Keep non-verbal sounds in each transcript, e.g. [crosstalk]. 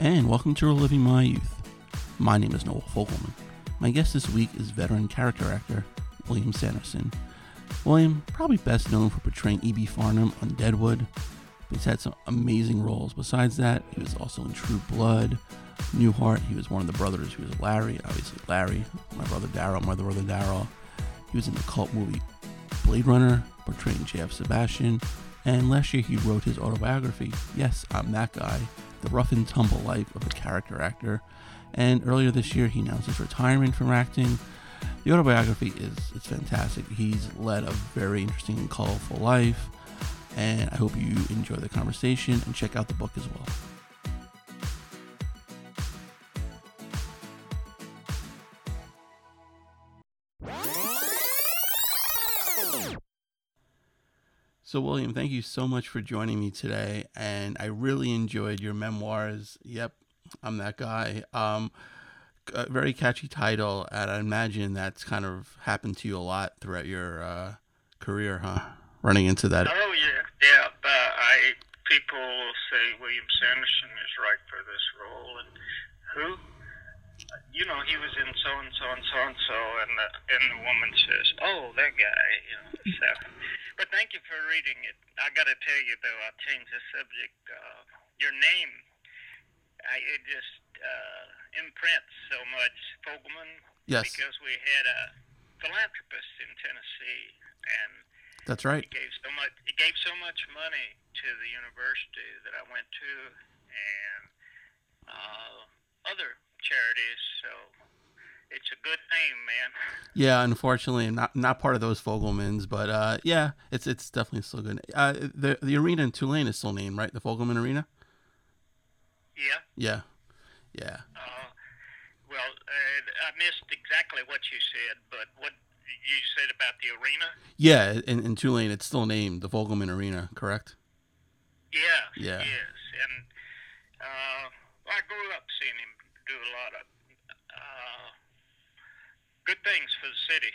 and welcome to Reliving My Youth. My name is Noel Fogelman. My guest this week is veteran character actor William Sanderson. William, probably best known for portraying E.B. Farnum on Deadwood, but he's had some amazing roles. Besides that, he was also in True Blood, Newhart. He was one of the brothers. He was Larry, obviously Larry, my brother Daryl, my brother Daryl. He was in the cult movie Blade Runner, portraying J.F. Sebastian, and last year he wrote his autobiography, Yes, I'm That Guy, the rough and tumble life of a character actor. And earlier this year he announced his retirement from acting. The autobiography is it's fantastic. He's led a very interesting and colorful life, and I hope you enjoy the conversation and check out the book as well. So, William, thank you so much for joining me today. And I really enjoyed your memoirs. Yep, I'm that guy. Um, very catchy title, and I imagine that's kind of happened to you a lot throughout your uh, career, huh? Running into that. Oh yeah, yeah. But I people say William Sanderson is right for this role, and who? You know, he was in so and so and so and so, and the and the woman says, "Oh, that guy." You know, so. But thank you for reading it. I got to tell you though, I'll change the subject. Uh, your name, I, it just uh, imprints so much, Fogelman. Yes. Because we had a philanthropist in Tennessee, and That's right. he gave so much. He gave so much money to the university that I went to, and uh, other charities. So it's a good name, man. Yeah, unfortunately, I'm not not part of those Fogelmans, but uh, yeah, it's it's definitely still good. Uh, the the arena in Tulane is still named right, the Fogelman Arena. Yeah. Yeah, yeah. Uh, well, uh, I missed exactly what you said, but what you said about the arena? Yeah, in, in Tulane, it's still named the Fogelman Arena, correct? Yeah. Yeah. Yes, and uh, well, I grew up seeing him do a lot of uh, good things for the city.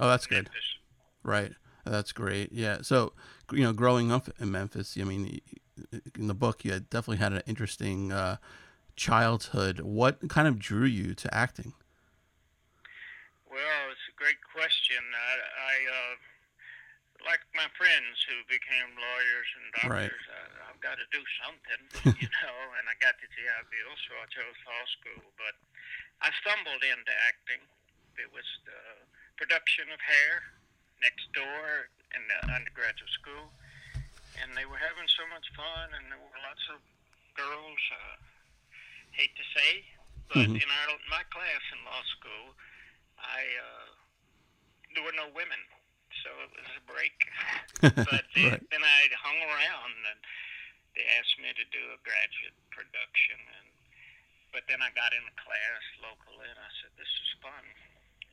Oh, that's good. Memphis. Right. That's great. Yeah. So, you know, growing up in Memphis, I mean, in the book, you had definitely had an interesting uh, childhood. What kind of drew you to acting? Well, it's a great question. I, I uh, like my friends who became lawyers and Right. doctors. I, I've got to do something, [laughs] you [laughs] know. And I got the GI Bill, so I chose law school. But I stumbled into acting. It was the production of Hair next door in the undergraduate school, and they were having so much fun, and there were lots of girls. Uh, hate to say, but Mhm. in our my class in law school, I uh, there were no women, so it was a break. [laughs] but [laughs] then, Right. then I hung around, and they asked me to do a graduate production, and but then I got in a class locally, and I said, "This is fun."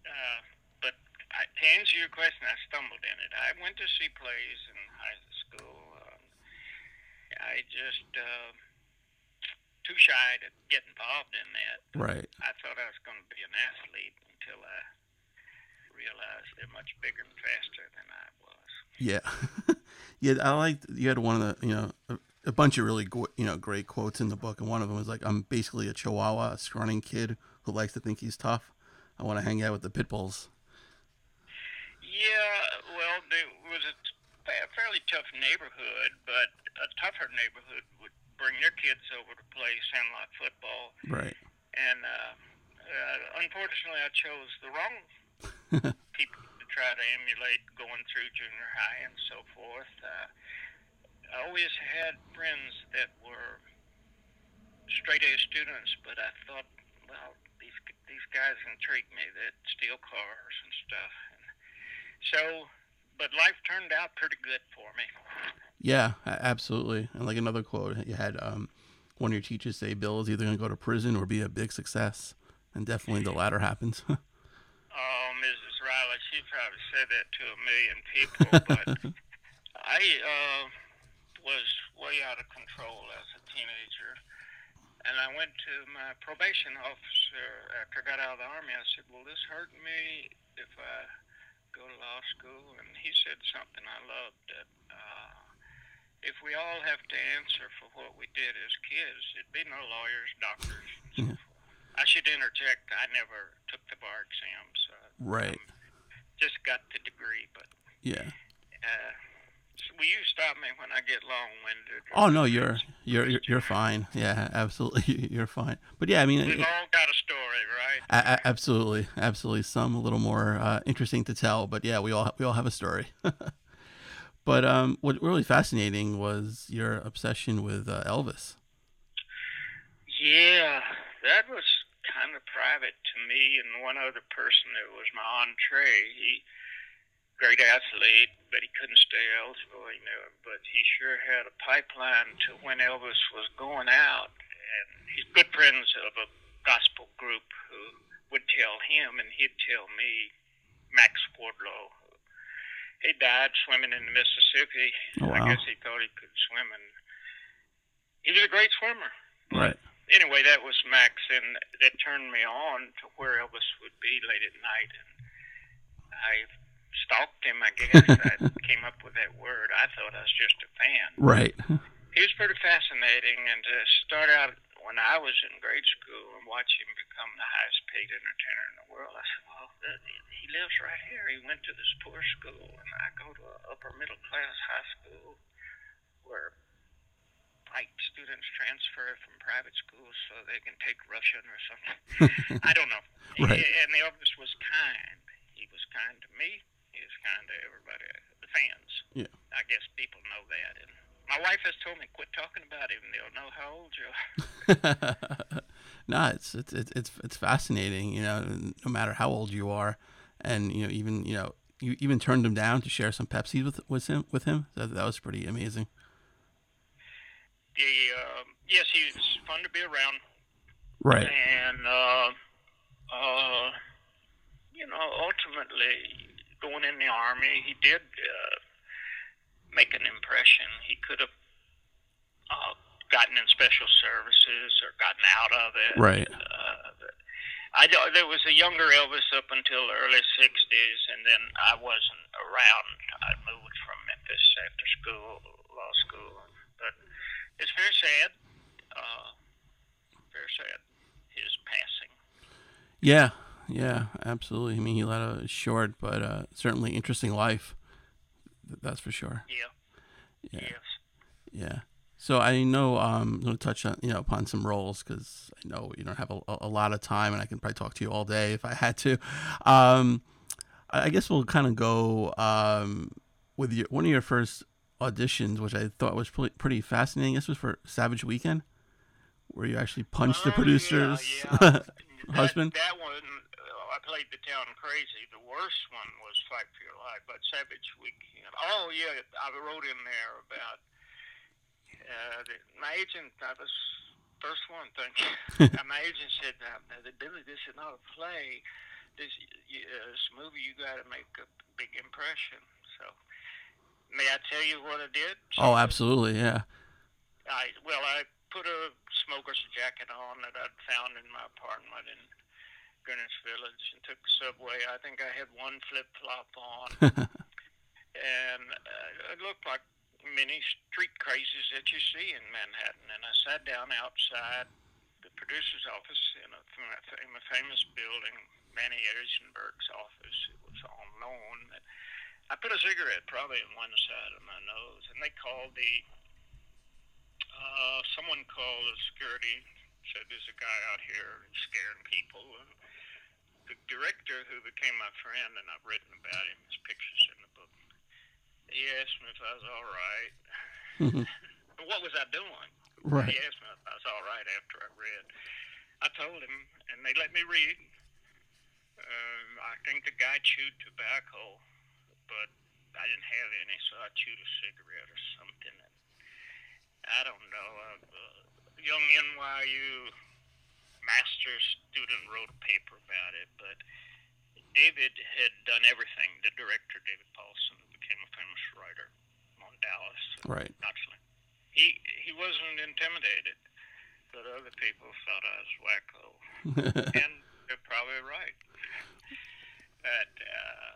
Uh, but I, to answer your question, I stumbled in it. I went to see plays in high school. Um, I just uh, too shy to get involved in that. Right. I thought I was going to be an athlete until I realized they're much bigger and faster than I was. Yeah. [laughs] yeah. I liked you had one of the, you know, a, a bunch of really, you know, great quotes in the book. And one of them was like, I'm basically a chihuahua, a scrawny kid who likes to think he's tough. I want to hang out with the pit bulls. Yeah, well, there was a fairly tough neighborhood, but a tougher neighborhood would bring their kids over to play sandlot football. Right. And uh, uh, unfortunately, I chose the wrong [laughs] people to try to emulate going through junior high and so forth. Uh, I always had friends that were straight A students, but I thought, well, these these guys intrigue me that steal cars and stuff. And so, but life turned out pretty good for me. Yeah, absolutely. And like another quote, you had um, one of your teachers say, Bill is either going to go to prison or be a big success. And definitely the latter happens. [laughs] Oh, Mrs. Riley, she probably said that to a million people, but [laughs] I uh, was way out of control as a teenager. And I went to my probation officer after I got out of the Army. I said, Will this hurt me if I go to law school? And he said something I loved that uh, if we all have to answer for what we did as kids. It'd be no lawyers, doctors, and so forth. I should interject. I never took the bar exam, so Right. just got the degree. But Yeah. uh, will you stop me when I get long-winded? Oh no, you're you're you're, you're fine. Yeah, absolutely, [laughs] you're fine. But yeah, I mean, We've it- all got a story, right? a- a- absolutely, absolutely. Some a little more uh, interesting to tell, but yeah, we all we all have a story. [laughs] but um, what really fascinating was your obsession with uh, Elvis. Yeah, that was kind of private to me and one other person that was my entree. He, great athlete, but he couldn't stay eligible. Knew it, but he sure had a pipeline to when Elvis was going out. And he's good friends of a gospel group who would tell him, and he'd tell me, Max Wardlow. He died swimming in the Mississippi. Oh, I guess he thought he could swim, and he was a great swimmer Right. anyway, that was Max, and that turned me on to where Elvis would be late at night. And I stalked him, I guess. [laughs] I came up with that word. I thought I was just a fan. Right. He was pretty fascinating, and to start out when I was in grade school and watch him become the highest paid entertainer in the world, I said, well, he lives right here. He went to this poor school, and I go to an upper middle class high school where white students transfer from private schools so they can take Russian or something. [laughs] I don't know. Right. And the office was kind. He was kind to me. Was kind to everybody, the fans. Yeah. I guess people know that. And my wife has told me, quit talking about him. They'll know how old you are. [laughs] [laughs] no, it's, it's it's it's it's fascinating. You know, no matter how old you are, and you know, even you know, you even turned him down to share some Pepsi with with him. With him, that, that was pretty amazing. The, uh, yes, he was fun to be around. Right. And, uh, uh, you know, ultimately, going in the Army, he did uh, make an impression. He could have uh, gotten in special services or gotten out of it. Right. Uh, I, there was a younger Elvis up until the early 60s, and then I wasn't around. I moved from Memphis after school, law school. But it's very sad. Uh, very sad. His passing. Yeah. Yeah. Absolutely. I mean, he led a short but uh, certainly interesting life. That's for sure. Yeah. Yeah. Yes. Yeah. So I know um, I'm going to touch on you know upon some roles because I know you don't have a, a lot of time, and I can probably talk to you all day if I had to. Um, I guess we'll kind of go um, with your one of your first auditions, which I thought was pretty, pretty fascinating. This was for Savage Weekend, where you actually punched the Oh, producer's yeah, [laughs] yeah. husband. That, that one, played the town crazy. The worst one was Fight for Your Life, but Savage Weekend. Oh yeah, I wrote in there about uh, the, my agent. I was first one. Thank you. [laughs] Uh, my agent said, uh, "Billy, this is not a play. This, you, uh, this movie, you got to make a big impression." So, may I tell you what I did? Oh, absolutely, yeah. I well, I put a smoker's jacket on that I'd found in my apartment in Greenwich Village and took the subway. I think I had one flip flop on, [laughs] and uh, it looked like many street crazes that you see in Manhattan. And I sat down outside the producer's office in a, in a famous building, Manny Eisenberg's office. It was all known. I put a cigarette probably in one side of my nose, and they called the uh, someone called the security, said there's a guy out here scaring people. The director, who became my friend, and I've written about him, his pictures in the book, he asked me if I was all right. But [laughs] [laughs] what was I doing? right. He asked me if I was all right after I read. I told him, and they let me read. Um, I think the guy chewed tobacco, but I didn't have any, so I chewed a cigarette or something. And I don't know. Uh, uh, young NYU master's student wrote a paper about it, but David had done everything. The director, David Paulsen, became a famous writer on Dallas. Right. Naturally. He he wasn't intimidated, but other people thought I was wacko, [laughs] and they're probably right. But uh,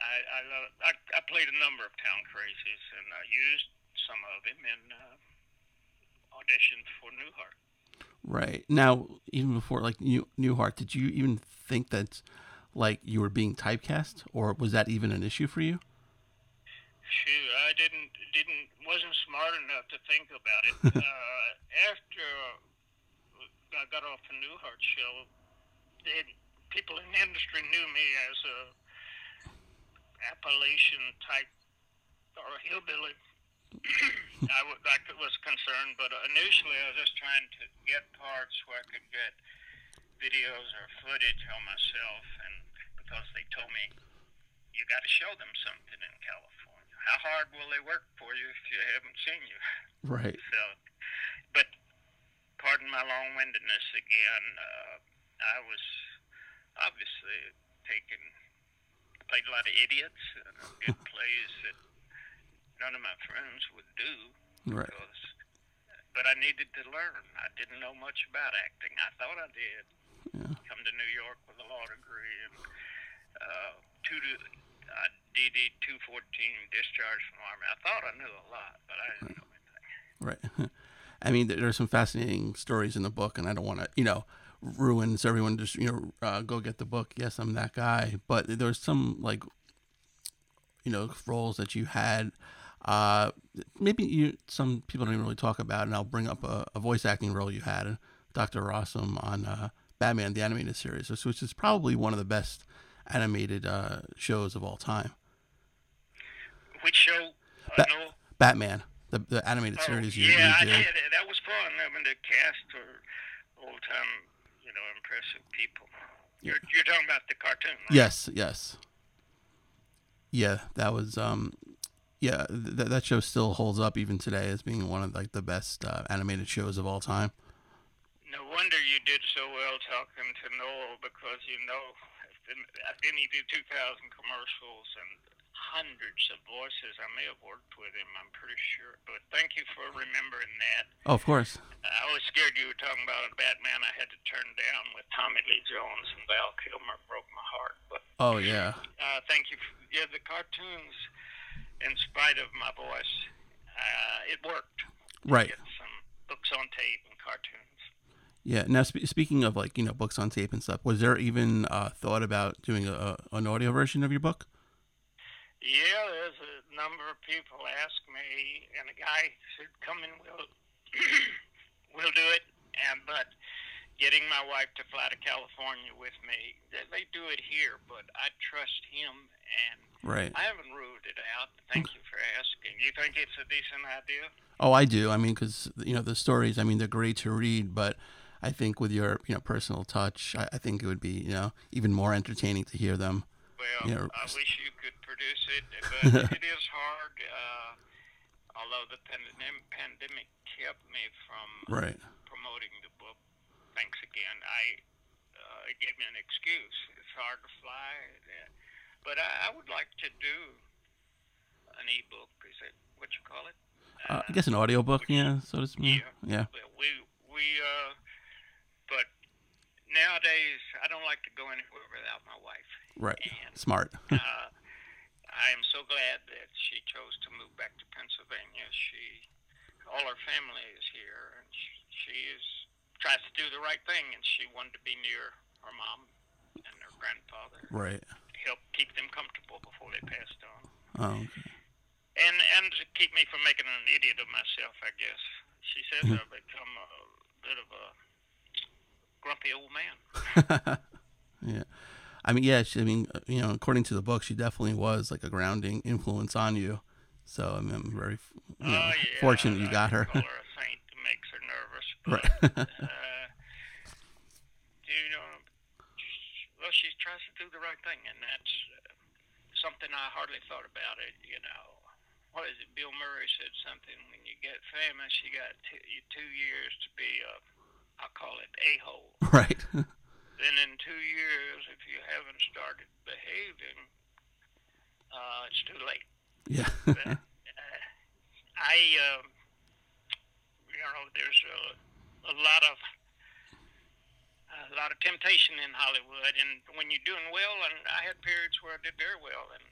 I I, love, I I played a number of town crazies, and I used some of him and uh, auditioned for Newhart. Right now, even before like New Newhart, did you even think that like you were being typecast, or was that even an issue for you? Shoot, I didn't didn't wasn't smart enough to think about it. [laughs] uh, after I got off the Newhart show, they, people in the industry knew me as a Appalachian type or a hillbilly. I, w- I was concerned, but initially I was just trying to get parts where I could get videos or footage on myself, and because they told me you got to show them something in California. How hard will they work for you if you haven't seen you? Right. So, but pardon my long-windedness again. Uh, I was obviously taking played a lot of idiots and did [laughs] plays that none of my friends would do Right. because. But I needed to learn. I didn't know much about acting. I thought I did. Yeah. Come to New York with a law degree and uh, two to, uh, DD 214 discharge from Army. I thought I knew a lot, but I didn't know anything. Right. [laughs] I mean, there- there's some fascinating stories in the book, and I don't want to, you know, ruin so everyone just, you know, uh, go get the book. Yes, I'm that guy. But there's some like, you know, roles that you had. Uh, maybe you some people don't even really talk about, and I'll bring up a, a voice acting role you had, Dr. Rossum on uh, Batman the animated series, which is probably one of the best animated uh, shows of all time. Which show? Uh, Ba- no. Batman, the the animated Oh, series you, yeah, I you did. That was fun. I mean, the cast were old time, you know, impressive people. You're, you're talking about the cartoon, right? Yes, yes. Yeah, that was um yeah, th- that show still holds up even today as being one of like the best uh, animated shows of all time. No wonder you did so well talking to Noel because you know, didn't he did 2,000 commercials and hundreds of voices. I may have worked with him, I'm pretty sure. But thank you for remembering that. Oh, of course. I was scared you were talking about a Batman I had to turn down with Tommy Lee Jones and Val Kilmer broke my heart. But Oh yeah. uh, thank you. For, yeah, the cartoons, in spite of my voice, uh, it worked. Right. Some books on tape and cartoons. Yeah. Now sp- speaking of like, you know, books on tape and stuff, was there even uh, thought about doing a, a, an audio version of your book? Yeah, there's a number of people ask me, and a guy said, "Come and we'll [clears throat] we'll do it." And but getting my wife to fly to California with me, they, do it here, but I trust him, and Right. I haven't ruled it out. Thank you for asking. You think it's a decent idea? Oh, I do. I mean, because you know the stories. I mean, they're great to read, but I think with your you know personal touch, I, I think it would be you know even more entertaining to hear them. Well, Yeah. I wish you could produce it, [laughs] but it is hard. Uh, although the pandemic kept me from Right. Book. Thanks again. I uh, it gave me an excuse. It's hard to fly, uh, but I, I would like to do an e-book. Is that what you call it? Uh, I guess an audiobook, yeah, so to speak. Yeah. Well, we we uh, but nowadays I don't like to go anywhere without my wife. Right. And Smart. uh, [laughs] I am so glad that she chose to move back to Pennsylvania. She, all her family is here, and she, she is tries to do the right thing, and she wanted to be near her mom and her grandfather, right. help keep them comfortable before they passed on, Oh, okay. and and to keep me from making an idiot of myself. I guess she says. I've become a bit of a grumpy old man. [laughs] yeah. I mean, yeah. She, I mean, uh, you know, according to the book, she definitely was like a grounding influence on you. So I mean, I'm very you know, oh yeah, fortunate you I got her. Call her a saint. It makes her nervous. But, right. [laughs] uh, you know, well, she tries to do the right thing, and that's uh, something I hardly thought about it. You know, what is it? Bill Murray said something. When you get famous, you got t- you two years to be a, I call it a hole. [laughs] right. [laughs] Then in two years, if you haven't started behaving, uh, it's too late. yeah. But, uh, I, um, you know, there's a, a lot of a lot of temptation in Hollywood, and when you're doing well, and I had periods where I did very well, and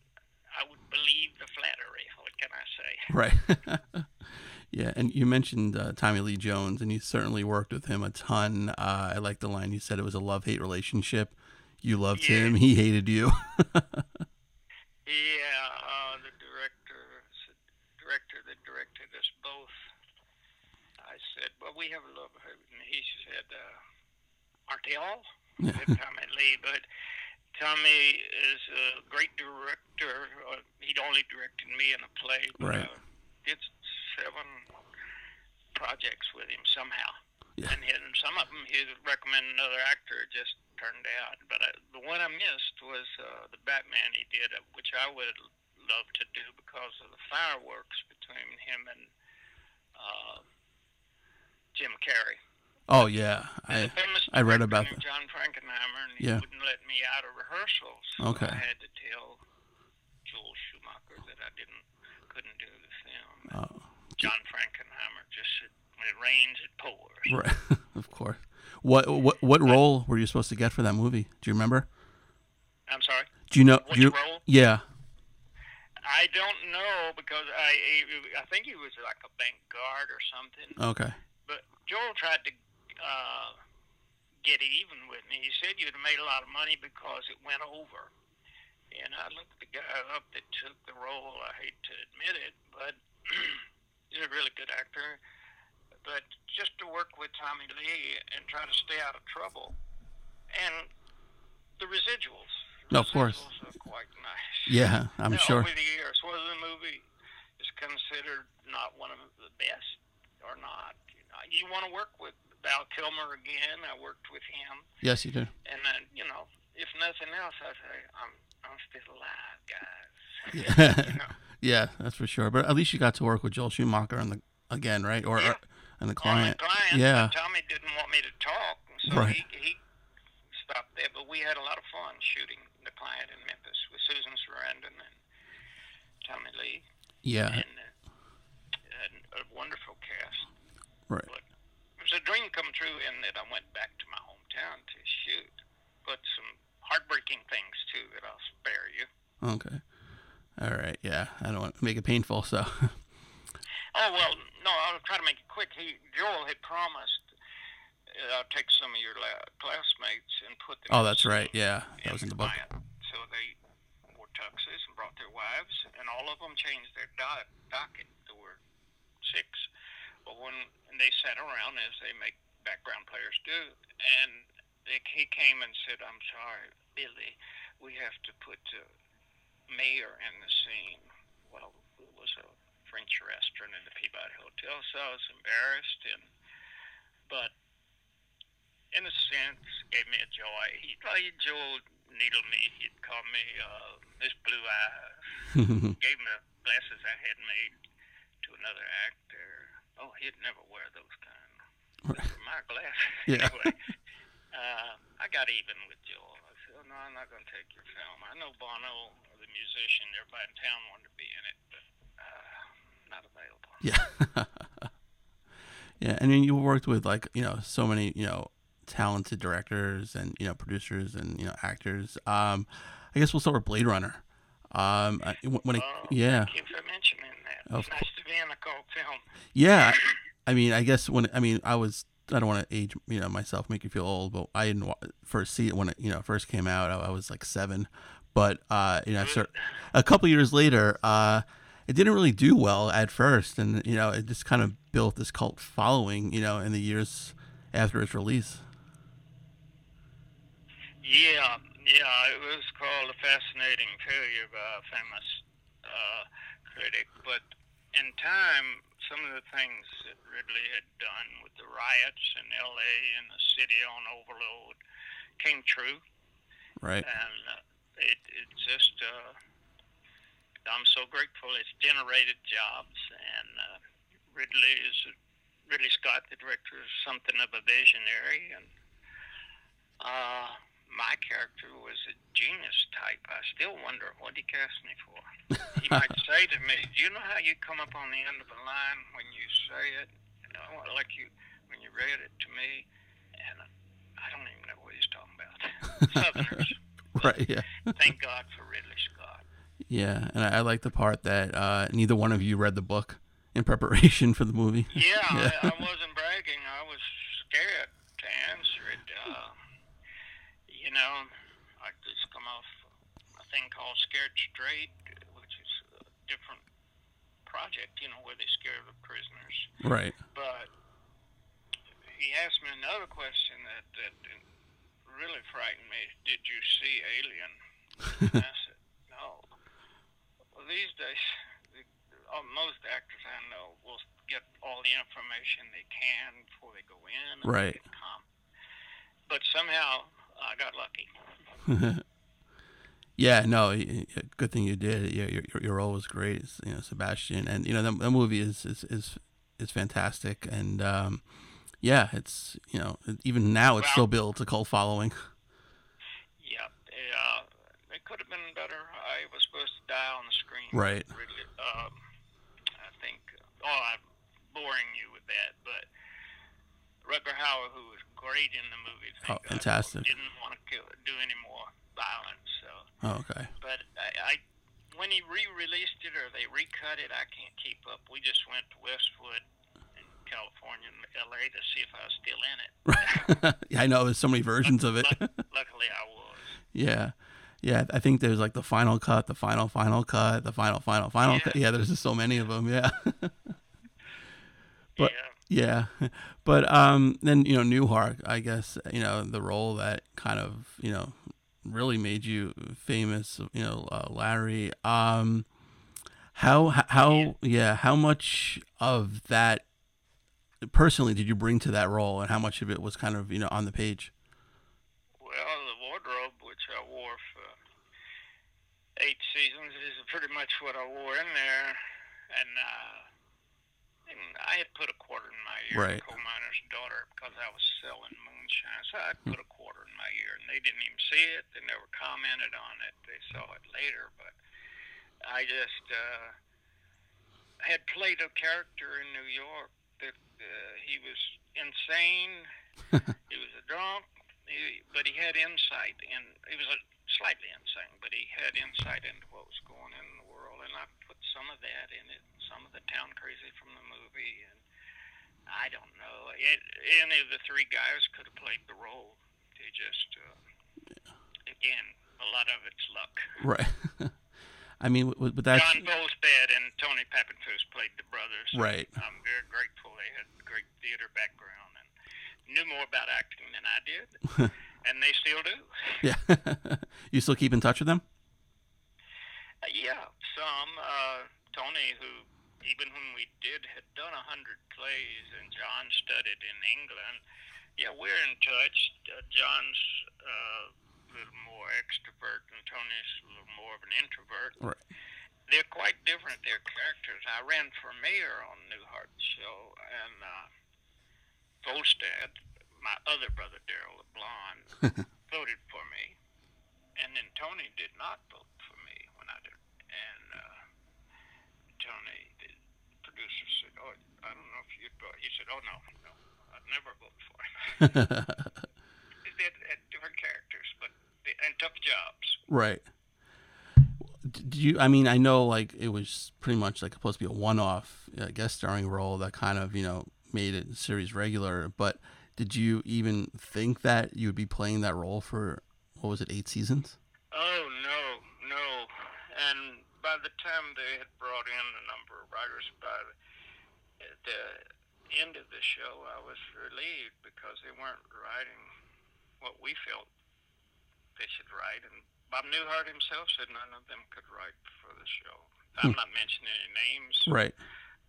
I would believe the flattery. What can I say? [laughs] right. [laughs] Yeah, and you mentioned uh, Tommy Lee Jones, and you certainly worked with him a ton. Uh, I like the line you said it was a love hate relationship. You loved Yeah. him, he hated you. [laughs] Yeah, uh, the director, the director that directed us both. I said, "Well, we have a love hate," and he said, uh, "Aren't they all?" Said Tommy Lee, but Tommy is a great director. Uh, he'd only directed me in a play, but Right. uh, did seven projects with him somehow. Yeah. And, and some of them he'd recommend another actor. Just turned out. But I, the one I missed was uh, the Batman he did, uh, which I would love to do because of the fireworks between him and uh, Jim Carrey. oh yeah, I I read about that. John Frankenheimer, and he Yeah. wouldn't let me out of rehearsals. So Okay. I had to tell Joel Schumacher that I didn't couldn't do the film. Oh. John Frankenheimer just said, "When it rains, it pours." right, [laughs] of course. What what what role were you supposed to get for that movie? Do you remember? I'm sorry. Do you know? Which do you, role? Yeah. I don't know because I I think he was like a bank guard or something. Okay. But Joel tried to uh, get even with me. He said you'd have made a lot of money because it went over. And I looked the guy up that took the role. I hate to admit it, but [clears throat] he's a really good actor. But just to work with Tommy Lee and try to stay out of trouble, and the residuals. No, of course. Are quite nice. Yeah, I'm Now, sure. Over the years, whether the movie is considered not one of the best or not, you, want to work with Val Kilmer again. I worked with him, Yes, you did. and then you know, if nothing else, I say I'm I'm still alive, guys. Yeah. [laughs] you know, [laughs] yeah, that's for sure. But at least you got to work with Joel Schumacher and the again, right? Or, Yeah. or and the on client. the client. Yeah. Tommy didn't want me to talk, so Right. he he stopped there. But we had a lot of fun shooting the client in Memphis with Susan Sarandon and Tommy Lee, Yeah. and, uh, a wonderful cast. Right. But was a dream come true in that I went back to my hometown to shoot. But some heartbreaking things too that I'll spare you. Okay. All right. Yeah. I don't want to make it painful, so. [laughs] Oh well, no, I'll try to make it quick. He Joel had promised uh, I'll take some of your la- classmates and put them. oh, that's right. Yeah, that was in the book. So they wore tuxes and brought their wives, and all of them changed their do- docket. There were six. But when they sat around, as they make background players do, and they, he came and said, "I'm sorry, Billy, we have to put uh, Mayor in the scene." Well, it was a French restaurant in the Peabody Hotel, so I was embarrassed, and but in a sense, gave me a joy. He, well, he Joel needled me. He'd call me uh, Miss Blue Eyes. [laughs] Gave me the glasses I had made to another actor. Oh, he'd never wear those kind. My glasses. [laughs] Yeah. anyway, uh, I got even with Joel. I said, "No, I'm not going to take your film. I know Bono, the musician, everybody in town wanted to be in it, but uh, not available." Yeah. [laughs] yeah, and then you worked with like you know so many you know talented directors and you know producers and you know actors. Um, I guess we'll start with Blade Runner. Um, I- when it, Oh, yeah, Thank you for mentioning that. Of it's yeah. I mean, I guess when I mean I was I don't want to age you know myself make you feel old, but I didn't first see it when it you know first came out. I, I was like seven, but uh, you know, a couple years later, uh, it didn't really do well at first, and you know, it just kind of built this cult following, you know, in the years after its release. Yeah, yeah, it was called A Fascinating Failure by a famous uh, critic. But in time, some of the things that Ridley had done with the riots in L.A. and the city on overload came true. Right. And uh, it, it just, uh, I'm so grateful it's generated jobs. And uh, Ridley is, Ridley Scott, the director, is something of a visionary. And character was a genius type. I still wonder what he cast me for. he might [laughs] say to me, "Do you know how you come up on the end of a line when you say it, you know, like you when you read it to me?" And I don't even know what he's talking about. [laughs] Southerners. Right. Yeah. Thank God for Ridley Scott. Yeah, and I, I like the part that uh, neither one of you read the book in preparation for the movie. Yeah, [laughs] yeah. I, I, wasn't bragging. I was scared to answer it. Uh, you know, I just come off a thing called Scared Straight, which is a different project, you know, where they scare the prisoners. Right. But he asked me another question that, that really frightened me. Did you see Alien? and I said, [laughs] no. Well, these days, the, uh, most actors I know will get all the information they can before they go in. right. But somehow I got lucky. [laughs] yeah, no, good thing you did. Yeah, your, your, your role was great, you know, Sebastian, and you know the, the movie is is is is fantastic, and um, yeah, it's you know even now it's well, still built a cult following. [laughs] Yeah, uh, it could have been better. I was supposed to die on the screen. Right. Really, um, I think. Oh, I'm boring you with that, but Rutger Hauer, who was great in the movie, oh, fantastic. didn't want to kill, do any more violence. So. Oh, okay. But I, I when he re-released it or they recut it, I can't keep up. We just went to Westwood in California and LA to see if I was still in it. [laughs] yeah, I know there's so many versions of it. Luckily, I was. Yeah. Yeah, I think there's like the final cut, the final final cut, the final final final yeah. cut. Yeah, there's just so many of them. Yeah. [laughs] but yeah. Yeah. [laughs] but um, then you know Newhart, I guess you know the role that kind of you know really made you famous. You know, uh, Larry. Um, how how yeah. yeah how much of that personally did you bring to that role, and how much of it was kind of you know on the page? Well, the wardrobe, which I wore for eight seasons, is pretty much what I wore in there, and, uh, and I had put a quarter in my ear, right. coal miner's daughter, because I was selling moonshine, so I put a quarter in my ear, and they didn't even see it. They never commented on it. They saw it later, but I just uh, had played a character in New York that uh, he was insane. [laughs] he was a drunk, he, but he had insight, and he was a, slightly insane, but he had insight into what was going on in the world, and I put some of that in it, some of the town crazy from the movie, and I don't know. It, any of the three guys could have played the role. They just, uh, again, a lot of it's luck. Right. [laughs] I mean, with, with that. John Voldstad and Tony Papenfuss played the brothers. Right. I'm very grateful. They had great theater background and knew more about acting than I did, [laughs] and they still do. Yeah. [laughs] you still keep in touch with them? Uh, yeah, some. Uh, Tony, who even when we did had done a hundred plays, and John studied in England. Yeah, we're in touch. Uh, John's. Uh, little more extrovert, and Tony's a little more of an introvert. Right. They're quite different. Their characters. I ran for mayor on Newhart's show, and uh, Voldstad, my other brother Daryl, the blonde, [laughs] voted for me, and then Tony did not vote for me when I did. And uh, Tony, the producer, said, "Oh, I don't know if you'd vote." He said, "Oh no, no, I'd never vote for him." [laughs] they had different characters, but and took jobs. Right. Did you? I mean, I know like it was pretty much like supposed to be a one-off uh, guest starring role that kind of you know made it series regular. But did you even think that you would be playing that role for what was it, eight seasons? Oh no, no. And by the time they had brought in a number of writers, by the end of the show, I was relieved because they weren't writing what we felt they should write. And Bob Newhart himself said none of them could write for the show. I'm hmm. not mentioning any names. Right.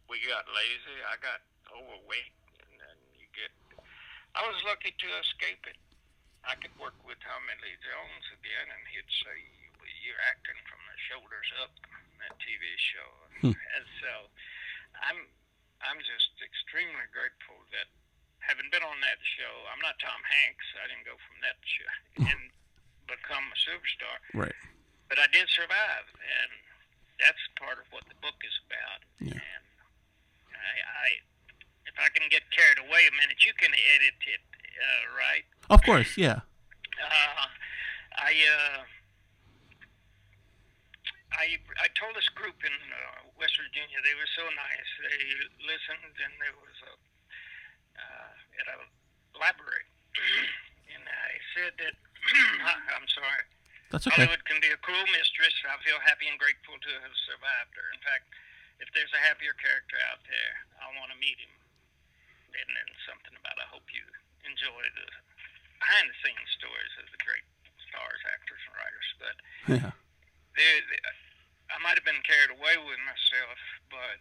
We got lazy. I got overweight, and then you get. I was lucky to escape it. I could work with Tommy Lee Jones again, and he'd say, "You're acting from the shoulders up." That TV show, hmm. [laughs] and so I'm. I'm just extremely grateful that having been on that show, I'm not Tom Hanks. I didn't go from that show, [laughs] and become a superstar. Right. But I did survive, and that's part of what the book is about. Yeah. And I, I, if I can get carried away a minute, you can edit it, uh, right? Of course, yeah. Uh, I, uh, I I told this group in uh, West Virginia they were so nice. They listened, and there was a uh, at a library, [clears throat] and I said that [clears throat] I'm sorry. That's okay. Hollywood can be a cruel mistress. I feel happy and grateful to have survived her. In fact, if there's a happier character out there, I want to meet him. And then something about I hope you enjoy the behind the scenes stories of the great stars, actors, and writers. But [laughs] Yeah. there, there- I might have been carried away with myself, but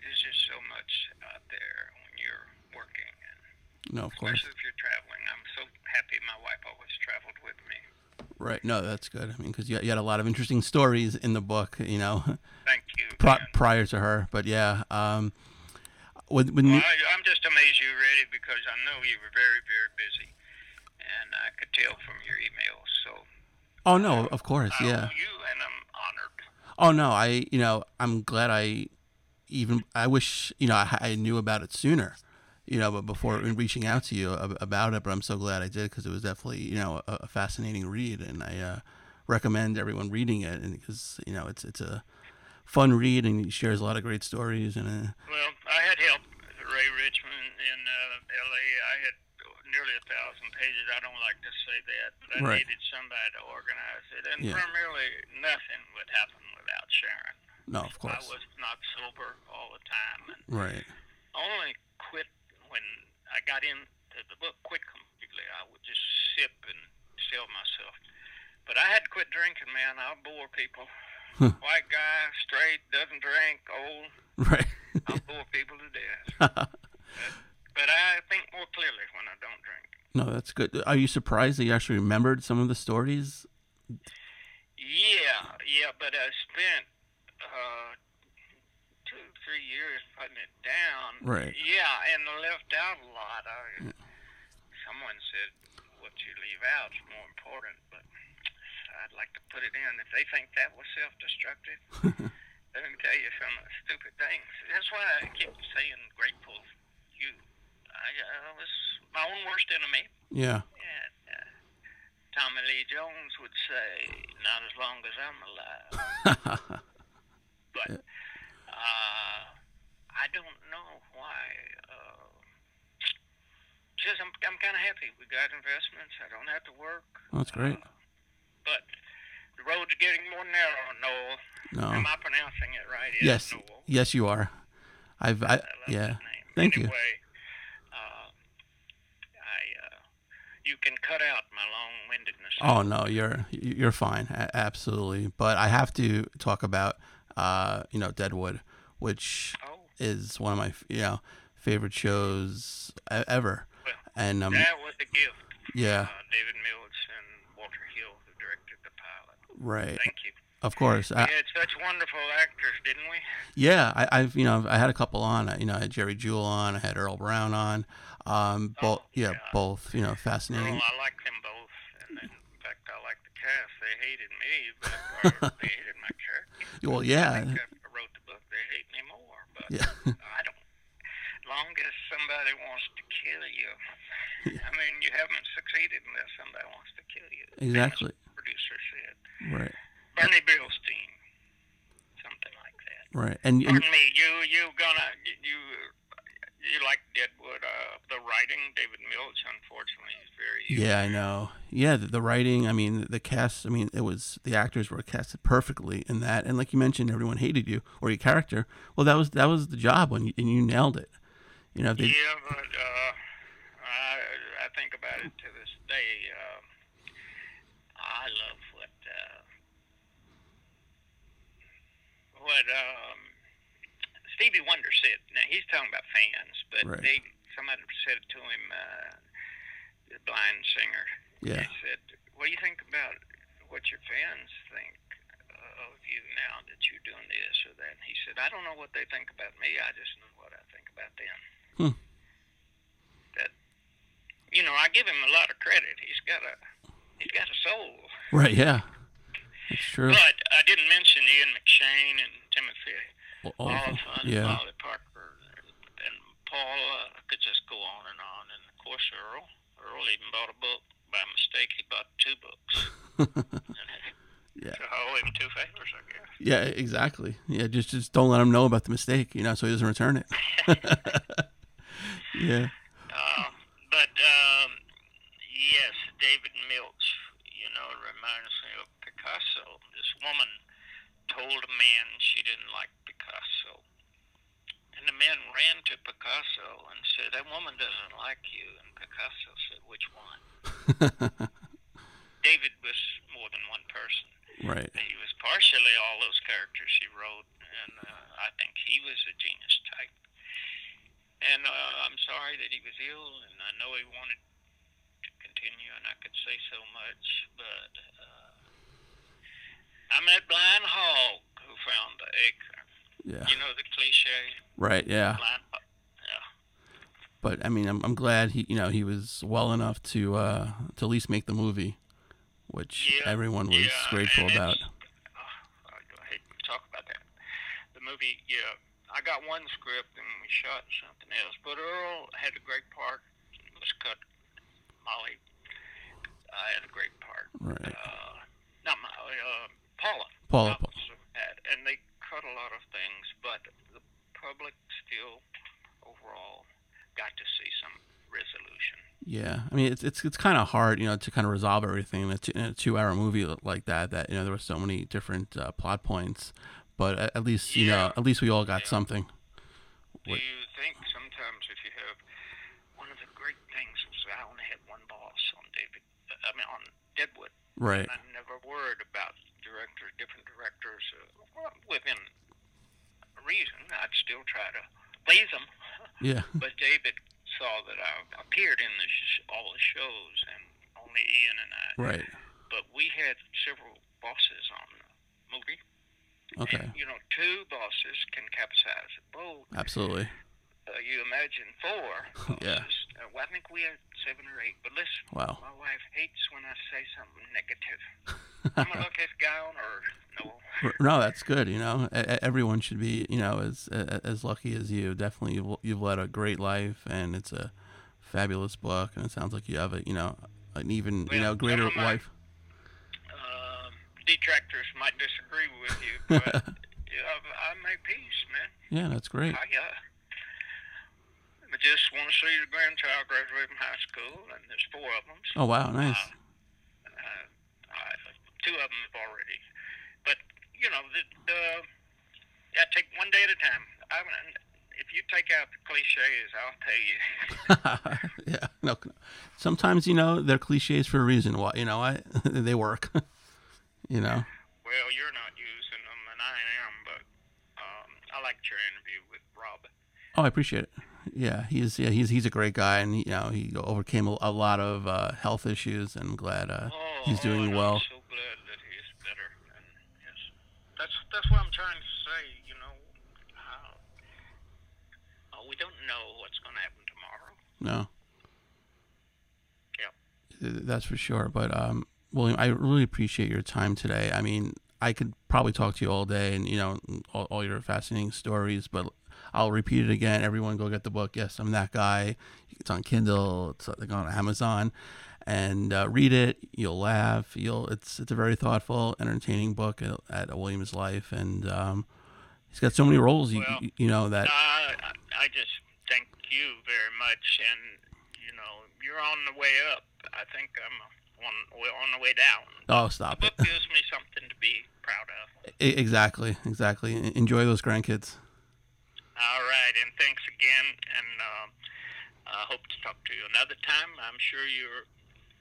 there's just so much out there when you're working, and No, of course. especially if you're traveling. I'm so happy my wife always traveled with me. Right. No, that's good. I mean, because you, you had a lot of interesting stories in the book, you know, Thank you. [laughs] pri- prior to her. But yeah, um, when, when Well, you, I, I'm just amazed you read it because I know you were very, very busy, and I could tell from your emails. So oh no, of course, I yeah. you, and I'm honored. Oh no, I you know I'm glad I even I wish you know I, I knew about it sooner, you know, but before reaching out to you about it. But I'm so glad I did because it was definitely you know a, a fascinating read, and I uh, recommend everyone reading it, and because you know it's it's a fun read and he shares a lot of great stories and uh, Well, I had help. Ray Richmond in uh, L.A. I had nearly a thousand pages. I don't like to say that, but I Right. needed somebody to organize it, and Yeah. primarily nothing would happen without Sharon. no, of course. I was not sober all the time, and right, only quit when I got into the book. Quit completely. I would just sip and sell myself. But I had to quit drinking, man. I bore people. Huh. White guy, straight, doesn't drink, old. [laughs] right. I bore people to death. [laughs] But I think more clearly when I don't drink. no, that's good. Are you surprised that you actually remembered some of the stories? Yeah, yeah, but I spent uh, two, three years putting it down. Right. Yeah, and I left out a lot. I, Someone said what you leave out is more important, but I'd like to put it in. If they think that was self-destructive, [laughs] let me tell you some stupid things. That's why I keep saying grateful you. I, I was my own worst enemy. Yeah, And uh, Tommy Lee Jones would say, "Not as long as I'm alive." [laughs] but uh, I don't know why. Uh, just I'm, I'm kind of happy. We got investments. I don't have to work. that's great. Uh, but the road's getting more narrow, Noel. No, Am I pronouncing it right? Yes, Noel. yes, you are. I've, I, I love yeah. that name. Thank you. anyway, uh, I uh, you can cut out my long-windedness. Oh no, you're you're fine, a- absolutely. But I have to talk about, uh, you know, Deadwood, which Oh, is one of my you know favorite shows ever, well, and um, that was a gift. yeah, Uh, David Milch and Walter Hill, who directed the pilot. right, Thank you. Of course. I, we had such wonderful actors, didn't we? Yeah, I, I've you know I had a couple on. I- You know, I had Geri Jewell on. I had Earl Brown on. Um, both Oh, yeah, yeah. both you know Well, fascinating. I liked them both, and in fact, I liked the cast. They hated me, but [laughs] they hated my character. Well, I yeah, think I wrote the book. They hate me more, but yeah, [laughs] I don't. Long as somebody wants to kill you, I mean, you haven't succeeded unless somebody wants to kill you. exactly. Producer said Right, Bernie Brillstein, something like that. right, and, and Pardon me, you you gonna you you like Deadwood? Uh, the writing, David Milch, unfortunately, is very yeah, I know. Yeah, the, the writing. I mean, the cast. I mean, it was the actors were casted perfectly in that. And like you mentioned, everyone hated you or your character. Well, that was that was the job when you, and you nailed it. You know, they, Yeah, but uh, I I think about it to this day. Uh, I love what uh, what um, Stevie Wonder said. Now he's talking about fans, but Right. they somebody said it to him, uh, the blind singer. yeah, He said, "What do you think about what your fans think of you now that you're doing this or that?" And he said, "I don't know what they think about me. I just know what I think about them." Hmm. That you know, I give him a lot of credit. He's got a he's got a soul. right, yeah, it's true. But I didn't mention Ian McShane and Timothy Well, them. Olyphant, yeah, Molly Parker, and Paul. Uh, I could just go on and on. And of course, Earl. Earl even bought a book by mistake. He bought two books. [laughs] Yeah. So I owe him two favors, I guess. Yeah, exactly. Yeah, just just don't let him know about the mistake, you know, so he doesn't return it. [laughs] [laughs] yeah. Uh, but um, yes, David Milch. You know, it reminds me of Picasso. This woman told a man she didn't like Picasso, and the man ran to Picasso and said, "That woman doesn't like you." And Picasso said, "Which one?" [laughs] David was more than one person. right. He was partially all those characters he wrote, and uh, I think he was a genius type. And uh, I'm sorry that he was ill, and I know he wanted to continue, and I could say so much, but uh, I met blind hog who found the acorn. Yeah. You know the cliche, Right. Yeah. blind. Yeah. But I mean, I'm I'm glad he you know he was well enough to uh to at least make the movie, which Yeah, everyone was yeah, grateful about. oh, I I hate to talk about that. The movie, yeah, I got one script and we shot something else, but Earl had a great part. It was cut. Molly, I had a great part. Right. Uh, not Molly, uh, Paula. Paula, Roberts had, and they cut a lot of things, but the public still overall got to see some resolution. Yeah, I mean it's it's it's kind of hard, you know, to kind of resolve everything in a, two, in a two-hour movie like that. That you know there were so many different uh, plot points, but at, at least you know at least we all got Yeah. something. Do What- you think sometimes if you have one of the great things was I only had one boss on David, I mean on Deadwood, Right. I never worried about directors, different directors. Uh, within reason, I'd still try to please them. [laughs] Yeah. But David saw that I appeared in the sh- all the shows, and only Ian and I. Right. But we had several bosses on the movie. Okay. And, you know, two bosses can capsize a boat. Absolutely. Uh, you imagine four. [laughs] Yeah. bosses. Uh, well, I think we had seven or eight. But listen, Wow. my wife hates when I say something. I'm a luckiest guy on. No. No, that's good. You know, everyone should be, you know, as as lucky as you. Definitely, you've, you've led a great life, and it's a fabulous book. And it sounds like you have a, you know, an even, you know, greater my- life. Um, detractors might disagree with you, [laughs] but I make peace, man. Yeah, that's great. I uh, I just want to see the grandchild graduate from high school, and there's four of them. So, Oh wow, nice. uh, I, have already. But you know, the, the I take one day at a time. I mean, if you take out the cliches, I'll tell you. [laughs] yeah. No. Sometimes you know they're cliches for a reason. Why? You know, I [laughs] they work. [laughs] you know. Well, you're not using them, and I am. But um, I liked your interview with Rob. Oh, I appreciate it. Yeah, he's yeah he's he's a great guy, and you know he overcame a, a lot of uh, health issues, and I'm glad uh, Oh, he's doing and well. I'm so glad that he's better. And yes, that's that's what I'm trying to say. You know, how, uh, we don't know what's going to happen tomorrow. No. Yeah. That's for sure. But um, William, I really appreciate your time today. I mean, I could probably talk to you all day, and you know, all, all your fascinating stories. But I'll repeat it again. Everyone, go get the book. Yes, I'm that guy. It's on Kindle. It's like on Amazon, and uh, read it. You'll laugh. You'll. It's it's a very thoughtful, entertaining book at, at William's life, and um, he's got so many roles. You, Well, you, you know that. No, I, just thank you very much, and you know, you're on the way up. I think I'm on on the way down. Oh, The stop book it. [laughs] gives me something to be proud of. Exactly, exactly. Enjoy those grandkids. All right, and thanks again, and um, I hope to talk to you another time. I'm sure you're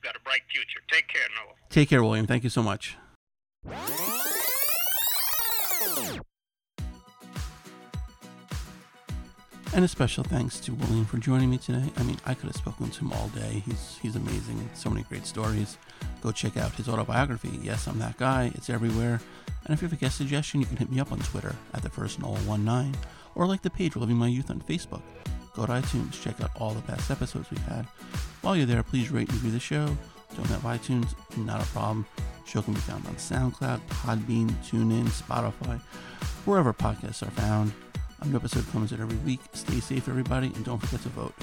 got a bright future. Take care, Noah. Take care, William. Thank you so much. And a special thanks to William for joining me today. I mean, I could have spoken to him all day. He's he's amazing. So many great stories. Go check out his autobiography. Yes, I'm that guy. It's everywhere. And if you have a guest suggestion, you can hit me up on Twitter at the first Noel19 or like the page Living My Youth on Facebook. Go to iTunes, check out all the past episodes we've had. While you're there, please rate and review the show. Don't have iTunes, not a problem. show can be found on SoundCloud, Podbean, TuneIn, Spotify, wherever podcasts are found. A new episode comes out every week. Stay safe, everybody, and don't forget to vote.